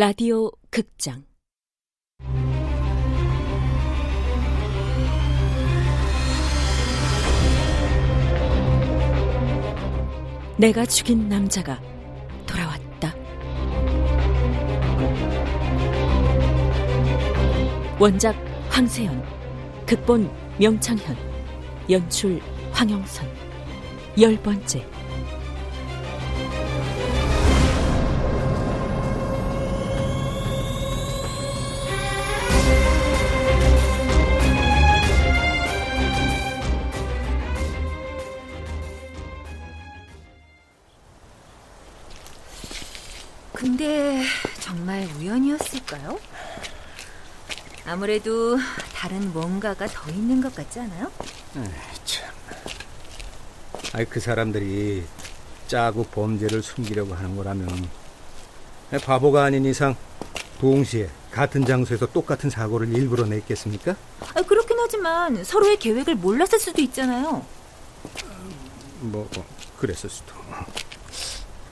라디오 극장 내가 죽인 남자가 돌아왔다. 원작 황세연, 극본 명창현, 연출 황영선, 열 번째. 아무래도 다른 뭔가가 더 있는 것 같지 않아요? 에이, 참. 아이 그 사람들이 짜고 범죄를 숨기려고 하는 거라면 바보가 아닌 이상 동시에 같은 장소에서 똑같은 사고를 일부러 냈겠습니까? 아, 그렇긴 하지만 서로의 계획을 몰랐을 수도 있잖아요. 뭐, 뭐 그랬을 수도.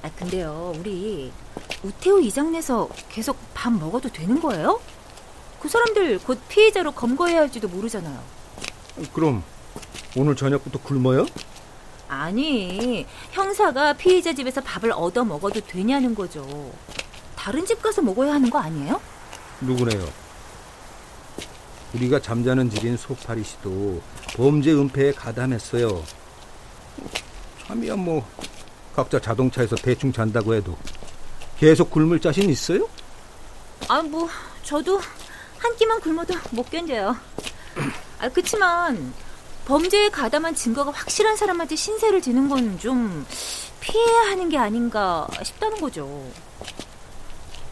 아, 근데요, 우리 우태우 이장 내서 계속 밥 먹어도 되는 거예요? 그 사람들 곧 피해자로 검거해야 할지도 모르잖아요. 그럼 오늘 저녁부터 굶어요? 아니, 형사가 피해자 집에서 밥을 얻어 먹어도 되냐는 거죠. 다른 집 가서 먹어야 하는 거 아니에요? 누구네요? 우리가 잠자는 집인 소파리 씨도 범죄 은폐에 가담했어요. 참이야 뭐 각자 자동차에서 대충 잔다고 해도 계속 굶을 자신 있어요? 아, 뭐 저도 한 끼만 굶어도 못 견뎌요. 아, 그치만 범죄에 가담한 증거가 확실한 사람한테 신세를 지는 건 좀 피해야 하는 게 아닌가 싶다는 거죠.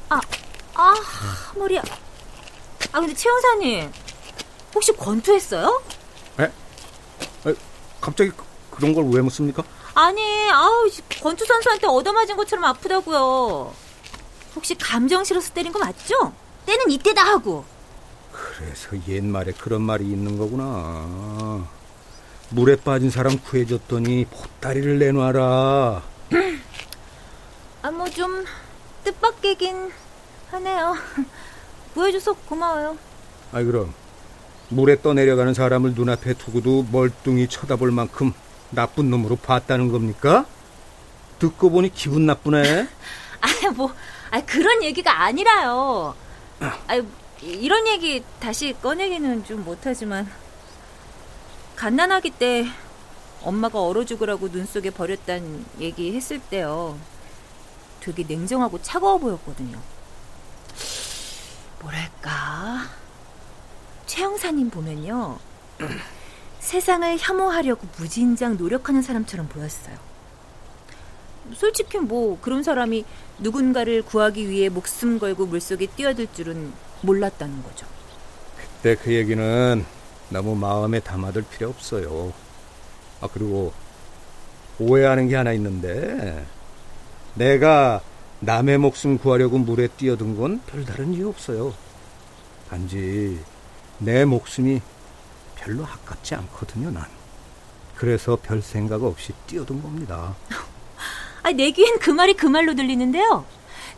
아, 아, 머리야. 아, 근데 최 형사님, 혹시 권투했어요? 에? 에 갑자기 그- 그런 걸 왜 묻습니까? 아니, 아우, 권투 선수한테 얻어맞은 것처럼 아프다고요. 혹시 감정 실어서 때린 거 맞죠? 때는 이때다 하고. 그래서 옛말에 그런 말이 있는 거구나. 물에 빠진 사람 구해줬더니 보따리를 내놔라. 아, 뭐 좀 뜻밖이긴 하네요. 구해줘서 고마워요. 아이 그럼 물에 떠내려가는 사람을 눈앞에 두고도 멀뚱히 쳐다볼 만큼 나쁜 놈으로 봤다는 겁니까? 듣고 보니 기분 나쁘네. 아, 뭐, 아, 그런 얘기가 아니라요. 아, 이 런 얘기 다시 꺼내기는 좀 못하지만, 갓난아기 때 엄마가 얼어 죽으라고 눈 속에 버렸단 얘기 했을 때요. 되게 냉정하고 차가워 보였거든요. 뭐랄까. 최 형사님 보면요. 세상을 혐오하려고 무진장 노력하는 사람처럼 보였어요. 솔직히 뭐 그런 사람이 누군가를 구하기 위해 목숨 걸고 물속에 뛰어들 줄은 몰랐다는 거죠. 그때 그 얘기는 너무 마음에 담아둘 필요 없어요. 아 그리고 오해하는 게 하나 있는데 내가 남의 목숨 구하려고 물에 뛰어든 건 별다른 이유 없어요. 단지 내 목숨이 별로 아깝지 않거든요, 난. 그래서 별 생각 없이 뛰어든 겁니다. 아, 내 귀엔 그 말이 그 말로 들리는데요.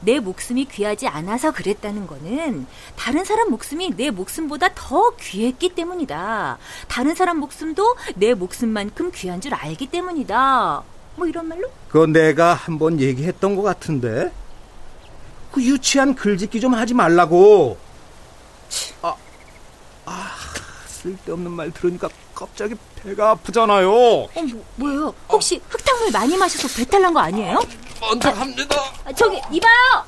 내 목숨이 귀하지 않아서 그랬다는 거는 다른 사람 목숨이 내 목숨보다 더 귀했기 때문이다. 다른 사람 목숨도 내 목숨만큼 귀한 줄 알기 때문이다. 뭐 이런 말로? 그거 내가 한번 얘기했던 것 같은데. 그 유치한 글짓기 좀 하지 말라고. 아, 아, 쓸데없는 말 들으니까 갑자기 배가 아프잖아요. 어, 뭐, 뭐예요? 혹시 흙탕물 많이 마셔서 배탈 난 거 아니에요? 먼저 갑니다. 아, 저기 이봐요.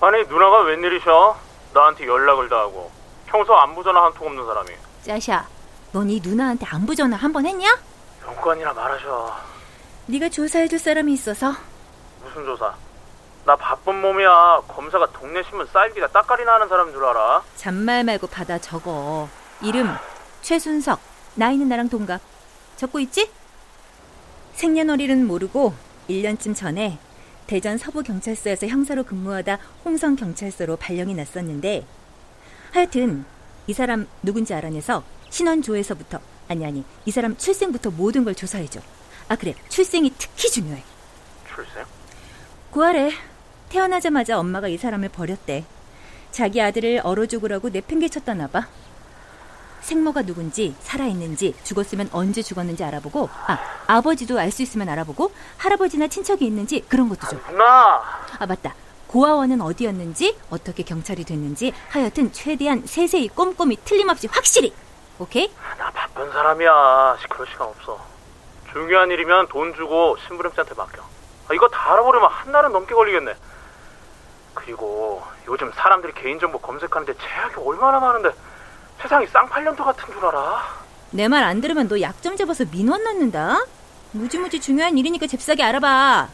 아니 누나가 웬일이셔? 나한테 연락을 다 하고 평소 안부 전화 한 통 없는 사람이 짜샤, 넌 이 누나한테 안부 전화 한 번 했냐? 용건이나 말하셔 네가 조사해줄 사람이 있어서 무슨 조사? 나 바쁜 몸이야 검사가 동네 신문 사일기다 따까리나 하는 사람인 줄 알아? 잔말 말고 받아 적어. 이름 최순석, 나이는 나랑 동갑. 적고 있지? 생년월일은 모르고 1년쯤 전에 대전 서부경찰서에서 형사로 근무하다 홍성경찰서로 발령이 났었는데 하여튼 이 사람 누군지 알아내서 신원조에서부터 아니 아니 이 사람 출생부터 모든 걸 조사해줘. 아 그래 출생이 특히 중요해. 출생? 구하래. 태어나자마자 엄마가 이 사람을 버렸대. 자기 아들을 얼어 죽으라고 내팽개쳤다나 봐. 생모가 누군지 살아있는지 죽었으면 언제 죽었는지 알아보고 아 아버지도 알 수 있으면 알아보고 할아버지나 친척이 있는지 그런 것도 좀. 누나! 아 맞다. 고아원은 어디였는지 어떻게 경찰이 됐는지 하여튼 최대한 세세히 꼼꼼히 틀림없이 확실히. 오케이? 나 바쁜 사람이야. 그럴 시간 없어. 중요한 일이면 돈 주고 신부름씨한테 맡겨. 아, 이거 다 알아보려면 한 달은 넘게 걸리겠네. 그리고 요즘 사람들이 개인정보 검색하는데 제약이 얼마나 많은데 세상이 쌍팔년도 같은 줄 알아? 내 말 안 들으면 너 약점 잡아서 민원 넣는다. 무지무지 중요한 일이니까 잽싸게 알아봐.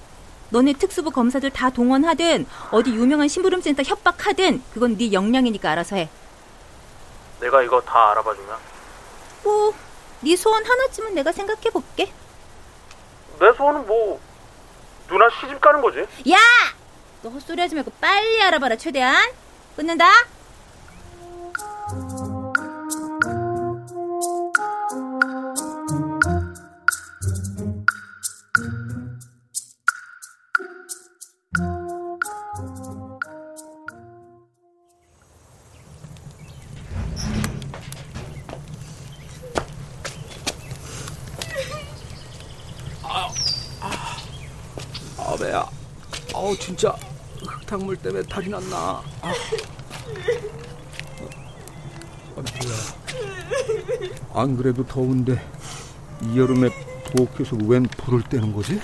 너네 특수부 검사들 다 동원하든 어디 유명한 심부름센터 협박하든 그건 네 역량이니까 알아서 해. 내가 이거 다 알아봐주면 뭐, 네 소원 하나쯤은 내가 생각해 볼게. 내 소원은 뭐 누나 시집 가는 거지? 야! 너 헛소리 하지 말고 빨리 알아봐라 최대한. 끊는다. 흙탕물 때문에 탈이 났나. 아. 아, 뭐야. 안 그래도 더운데 이 여름에 부엌에서 웬 불을 떼는 거지?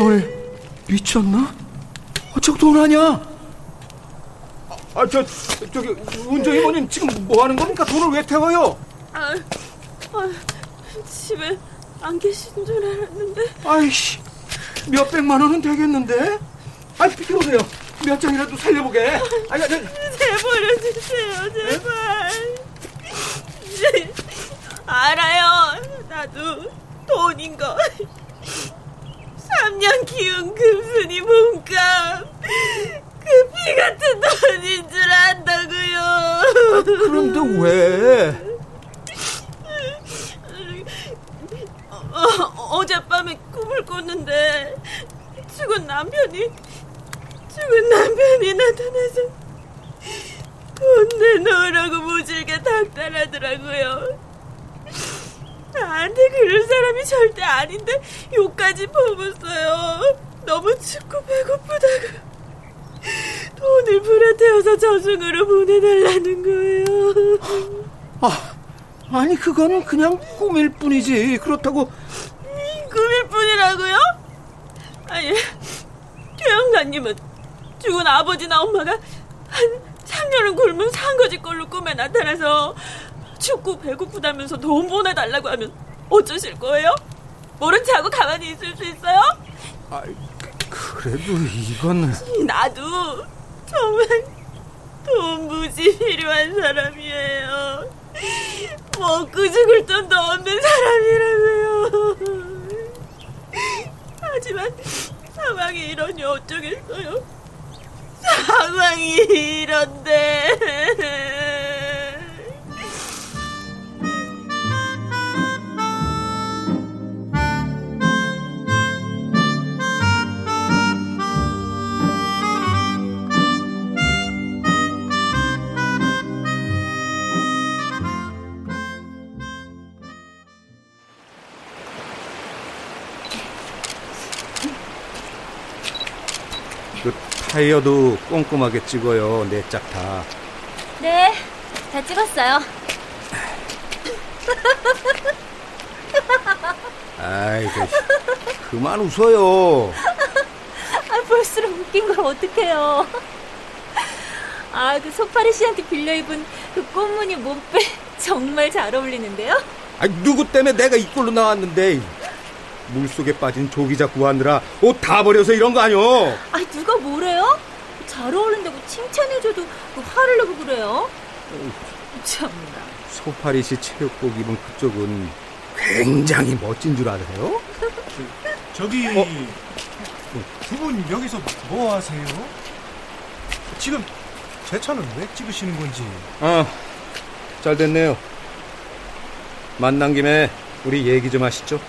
어이 미쳤나? 아, 저거 돈 아니야? 아, 저, 저기, 운전 이모님 지금 뭐 하는 겁니까? 돈을 왜 태워요? 아, 아, 집에 안 계신 줄 알았는데. 아이씨, 몇 백만 원은 되겠는데? 아이, 비켜보세요. 몇 장이라도 살려보게. 아니, 아니, 내버려 주세요, 제발. 알아요. 나도 돈인 거. 3년 키운 금순이 몸값. 그 피 같은 돈인 줄 안다고요. 그런데 왜? 어, 어젯밤에 꿈을 꿨는데 죽은 남편이 죽은 남편이 나타나서 돈 내놓으라고 모질게 닥달하더라고요. 나한테 그럴 사람이 절대 아닌데 욕까지 퍼붓어요. 너무 춥고 배고프다고 돈을 불에 태워서 저승으로 보내달라는 거예요. 아, 아니, 그건 그냥 꿈일 뿐이지. 그렇다고. 꿈일 뿐이라고요? 아니, 최영사님은 죽은 아버지나 엄마가 한 3년은 굶은 상거지 꼴로 꿈에 나타나서 춥고 배고프다면서 돈 보내달라고 하면 어쩌실 거예요? 모른 척하고 가만히 있을 수 있어요? 아, 그래도 이건. 나도 정말 돈 무지 필요한 사람이에요. 먹고 죽을 돈도 없는 사람이라고요. 하지만 상황이 이러니 어쩌겠어요. 상황이 이런데. 그 타이어도 꼼꼼하게 찍어요. 네 짝 다. 네, 다 찍었어요. 아이고, 그만 웃어요. 아, 볼수록 웃긴 걸 어떡해요. 아, 그 소파리 씨한테 빌려 입은 그 꽃무늬 몸빼 정말 잘 어울리는데요? 아니, 누구 때문에 내가 이 꼴로 나왔는데. 물속에 빠진 조기자 구하느라 옷 다 버려서 이런 거 아니오? 아, 누가 뭐래요? 잘 어울린다고 칭찬해줘도 그 화를 내고 그래요? 참나. 소파리 씨 체육복 입은 그쪽은 굉장히 멋진 줄 아세요? 저 기 어? 두분 여기서 뭐 하세요? 지금 제 차는 왜 찍으시는 건지. 아, 잘 됐네요. 만난 김에 우리 얘기 좀 하시죠.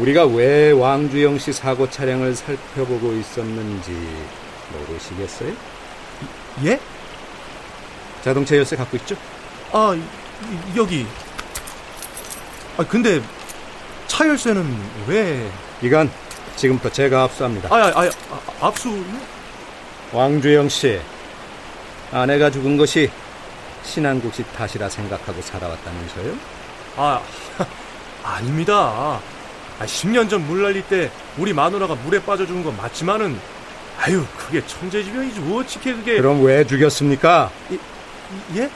우리가 왜 왕주영 씨 사고 차량을 살펴보고 있었는지 모르시겠어요? 예? 자동차 열쇠 갖고 있죠? 아, 이- 여기. 아, 근데 차 열쇠는 왜? 이건 지금부터 제가 압수합니다. 아, 아, 아, 아 압수. 왕주영 씨, 아내가 죽은 것이 신한국 씨 탓이라 생각하고 살아왔다면서요? 아, 아닙니다. 아, 10년 전물 날릴 때 우리 마누라가 물에 빠져 죽은 건 맞지만은 아유, 그게 천재지변이지 어떻게 그게 그럼 왜 죽였습니까? 예?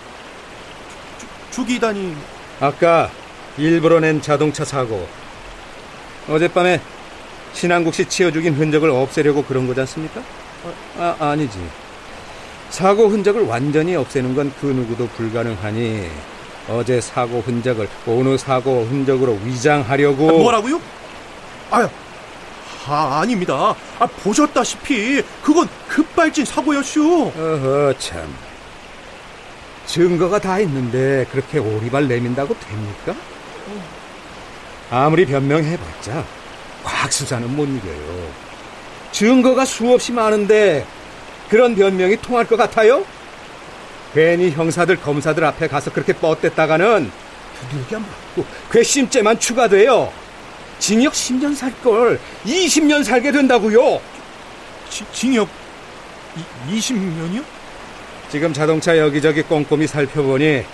주, 죽이다니 아까 일부러 낸 자동차 사고. 어젯밤에 신한국 씨 치어 죽인 흔적을 없애려고 그런 거지 않습니까? 아, 아니지. 사고 흔적을 완전히 없애는 건 그 누구도 불가능하니 어제 사고 흔적을 오늘 사고 흔적으로 위장하려고 아, 뭐라고요? 아, 아 아닙니다. 아, 보셨다시피 그건 급발진 사고였슈. 어허 참 증거가 다 있는데 그렇게 오리발 내민다고 됩니까? 아무리 변명해봤자 과학수사는 못 이겨요 증거가 수없이 많은데 그런 변명이 통할 것 같아요? 괜히 형사들 검사들 앞에 가서 그렇게 뻗댔다가는 두들겨 맞고 괘씸죄만 추가돼요 징역 10년 살 걸 20년 살게 된다고요 지- 징역 이, 20년이요? 지금 자동차 여기저기 꼼꼼히 살펴보니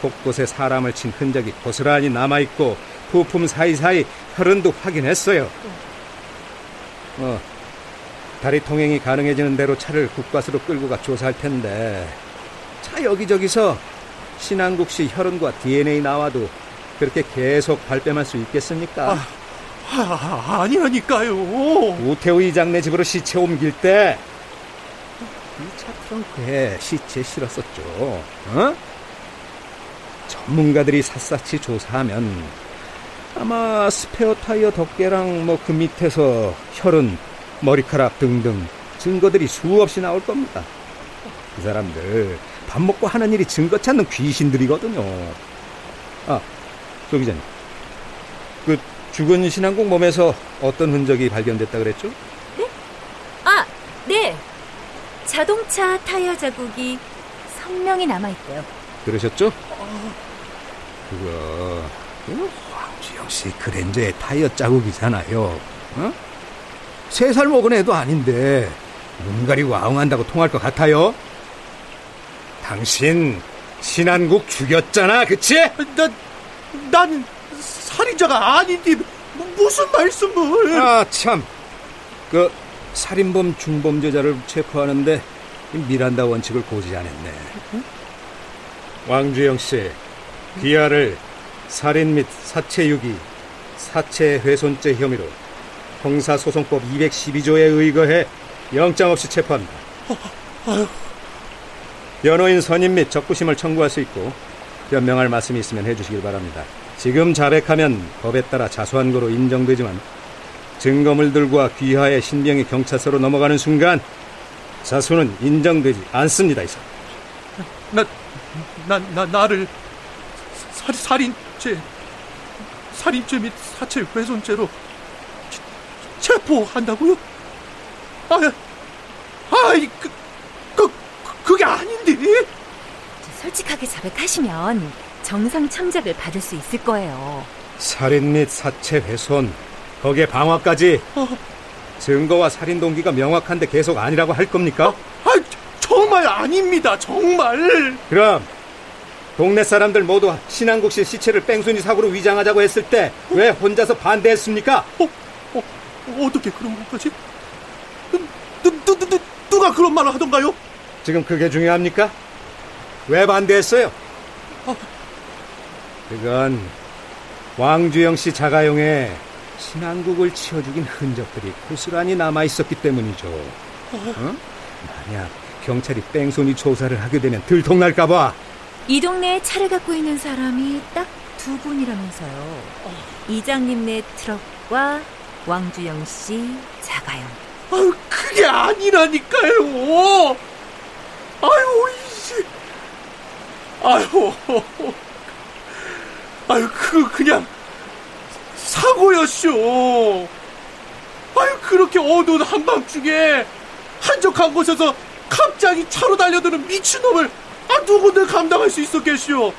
곳곳에 사람을 친 흔적이 고스란히 남아있고 부품 사이사이 혈흔도 확인했어요. 어, 다리 통행이 가능해지는 대로 차를 국과수로 끌고 가 조사할 텐데 차 여기저기서 신한국 씨 혈흔과 DNA 나와도 그렇게 계속 발뺌할 수 있겠습니까? 아. 아, 아니라니까요. 우태우 이장네 집으로 시체 옮길 때 이 차 트렁크에 시체 실었었죠. 어? 전문가들이 샅샅이 조사하면 아마 스페어 타이어 덮개랑 뭐 그 밑에서 혈흔, 머리카락 등등 증거들이 수없이 나올 겁니다. 그 사람들 밥 먹고 하는 일이 증거 찾는 귀신들이거든요. 아, 조 기자님. 그 죽은 신한국 몸에서 어떤 흔적이 발견됐다 그랬죠? 아, 네. 자동차 타이어 자국이 선명히 남아있대요. 들으셨죠? 그거 그거 황주영 씨 그랜저의 타이어 자국이잖아요. 어? 세살 먹은 애도 아닌데 눈 가리고 아웅한다고 통할 것 같아요? 당신 신한국 죽였잖아, 그치? 나, 난 살인자가 아닌데 무슨 말씀을? 아, 참. 그 살인범 중범죄자를 체포하는데 이 미란다 원칙을 고지 안 했네. 왕주영 씨, 기아를 살인 및 사체 유기, 사체 훼손죄 혐의로 형사소송법 212조에 의거해 영장 없이 체포합니다. 변호인 선임 및 적부심을 청구할 수 있고 변명할 말씀이 있으면 해주시길 바랍니다. 지금 자백하면 법에 따라 자수한 거로 인정되지만 증거물들과 귀하의 신병이 경찰서로 넘어가는 순간 자수는 인정되지 않습니다. 이상. 나, 나, 나, 나를 살, 살인죄, 살인죄 및 사체 훼손죄로 체- 체포한다고요? 아, 아이, 그, 그, 아닌데? 솔직하게 자백하시면 정상 참작을 받을 수 있을 거예요. 살인 및 사체 훼손, 거기에 방화까지 증거와 살인 동기가 명확한데 계속 아니라고 할 겁니까? 아, 정말 아닙니다, 정말. 그럼 동네 사람들 모두 신한국 씨 시체를 뺑소니 사고로 위장하자고 했을 때왜 혼자서 반대했습니까? 어, 어, 어떻게 그런 것까지? 누, 누, 누, 누, 누가 그런 말을 하던가요? 지금 그게 중요합니까? 왜 반대했어요? 그건 왕주영 씨 자가용에 신한국을 죽인 흔적들이 고스란히 남아 있었기 때문이죠. 어? 만약 경찰이 뺑소니 조사를 하게 되면 들통날까봐 이 동네에 차를 갖고 있는 사람이 딱 두 분이라면서요. 이장님네 트럭과 왕주영 씨, 자가영. 아유, 그게 아니라니까요. 아유, 이제. 아유, 아유, 그, 그냥, 사고였쇼. 아유, 그렇게 어두운 한밤 중에, 한적한 곳에서 갑자기 차로 달려드는 미친놈을, 아, 누군데 감당할 수 있었겠쇼.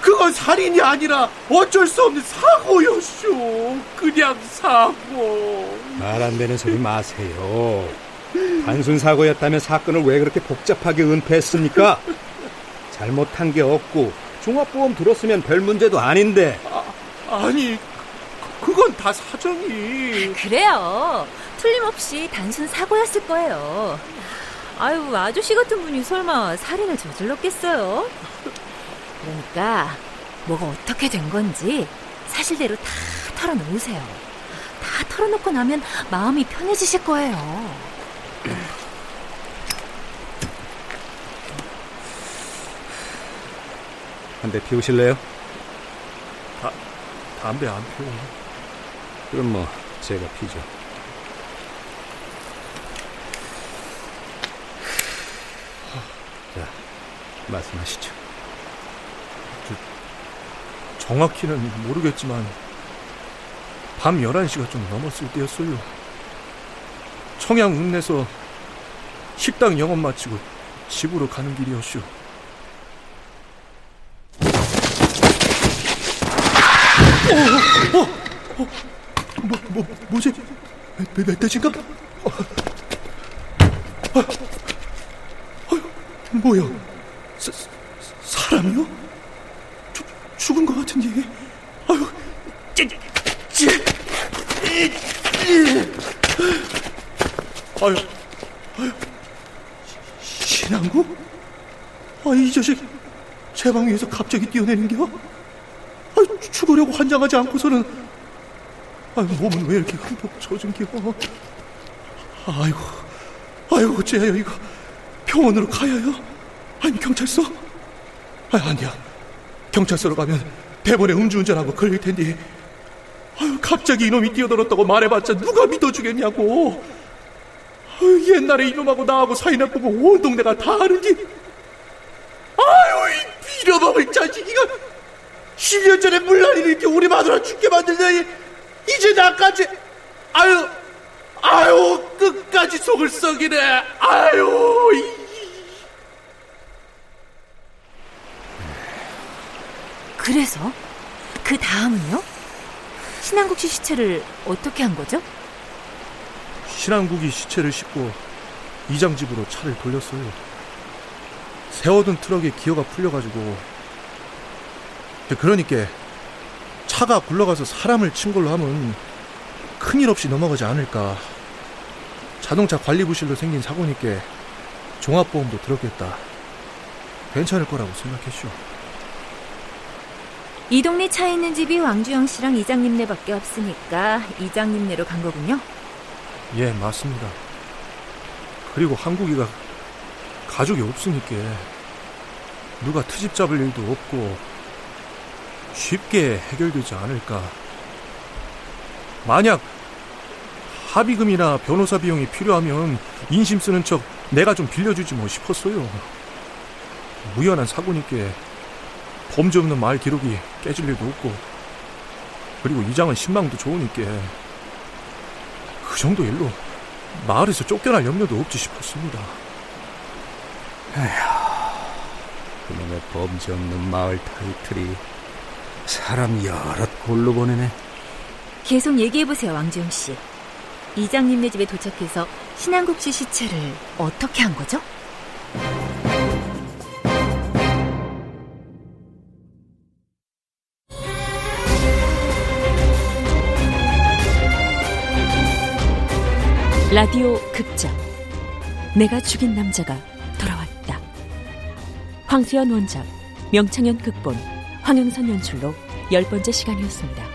그건 살인이 아니라 어쩔 수 없는 사고였쇼. 그냥 사고. 말 안 되는 소리 마세요. 단순 사고였다면 사건을 왜 그렇게 복잡하게 은폐했습니까? 잘못한 게 없고 종합보험 들었으면 별 문제도 아닌데. 아, 아니, 그건 다 사정이. 그래요. 틀림없이 단순 사고였을 거예요. 아유, 아저씨 같은 분이 설마 살인을 저질렀겠어요? 그러니까 뭐가 어떻게 된 건지 사실대로 다 털어놓으세요. 다 털어놓고 나면 마음이 편해지실 거예요. 한 대 피우실래요? 다, 담배 안 피워. 그럼 뭐 제가 피죠. 자, 말씀하시죠. 정확히는 모르겠지만 밤 11시가 좀 넘었을 때였어요. 청양 읍내서 식당 영업 마치고 집으로 가는 길이었슈. 어, 어, 어, 뭐, 뭐, 뭐지? 멧, 멧돼지인가? 어, 아, 아, 뭐야? 사, 사람이요? 죽, 죽은 것 같은데. 아유, 찌, 찌, 아유, 아유, 신앙구? 아, 이 자식 제 방 위에서 갑자기 뛰어내는겨? 아, 죽으려고 환장하지 않고서는 아, 몸은 왜 이렇게 흠뻑 젖은겨? 아이고, 아이고, 쟤야 이거 병원으로 가야요? 아니 경찰서? 아, 아니야. 경찰서로 가면 대본에 음주운전하고 걸릴 텐데. 아유, 갑자기 이놈이 뛰어들었다고 말해봤자 누가 믿어주겠냐고. 옛날에 이놈하고 나하고 사이 나쁘고 온 동네가 다 아는지. 아유, 이 빌어먹을 자식이가 10년 전에 물난이를 이렇게 우리 마누라 죽게 만들더니 이제 나까지 아유, 아유, 끝까지 속을 썩이네. 아유, 이. 그래서 그 다음은요? 신한국 씨 시체를 어떻게 한 거죠? 신한국이 시체를 싣고 이장 집으로 차를 돌렸어요. 세워둔 트럭에 기어가 풀려가지고 그러니까 차가 굴러가서 사람을 친 걸로 하면 큰일 없이 넘어가지 않을까. 자동차 관리부실로 생긴 사고니까 종합보험도 들었겠다. 괜찮을 거라고 생각했죠. 이 동네 차 있는 집이 왕주영 씨랑 이장님네밖에 없으니까 이장님네로 간 거군요. 예, 맞습니다. 그리고 한국이가 가족이 없으니까 누가 트집 잡을 일도 없고 쉽게 해결되지 않을까. 만약 합의금이나 변호사 비용이 필요하면 인심 쓰는 척 내가 좀 빌려주지 뭐 싶었어요. 무연한 사고니까 범죄 없는 말 기록이 깨질 일도 없고 그리고 이장은 신망도 좋으니까 그 정도 일로 마을에서 쫓겨날 염려도 없지 싶었습니다. 그놈의 범죄 없는 마을 타이틀이 사람 여럿 골로 보내네. 계속 얘기해보세요, 왕주영 씨. 이장님네 집에 도착해서 신한국 씨 시체를 어떻게 한 거죠? 라디오 극장 내가 죽인 남자가 돌아왔다. 황수연 원작, 명창현 극본, 황영선 연출로 열 번째 시간이었습니다.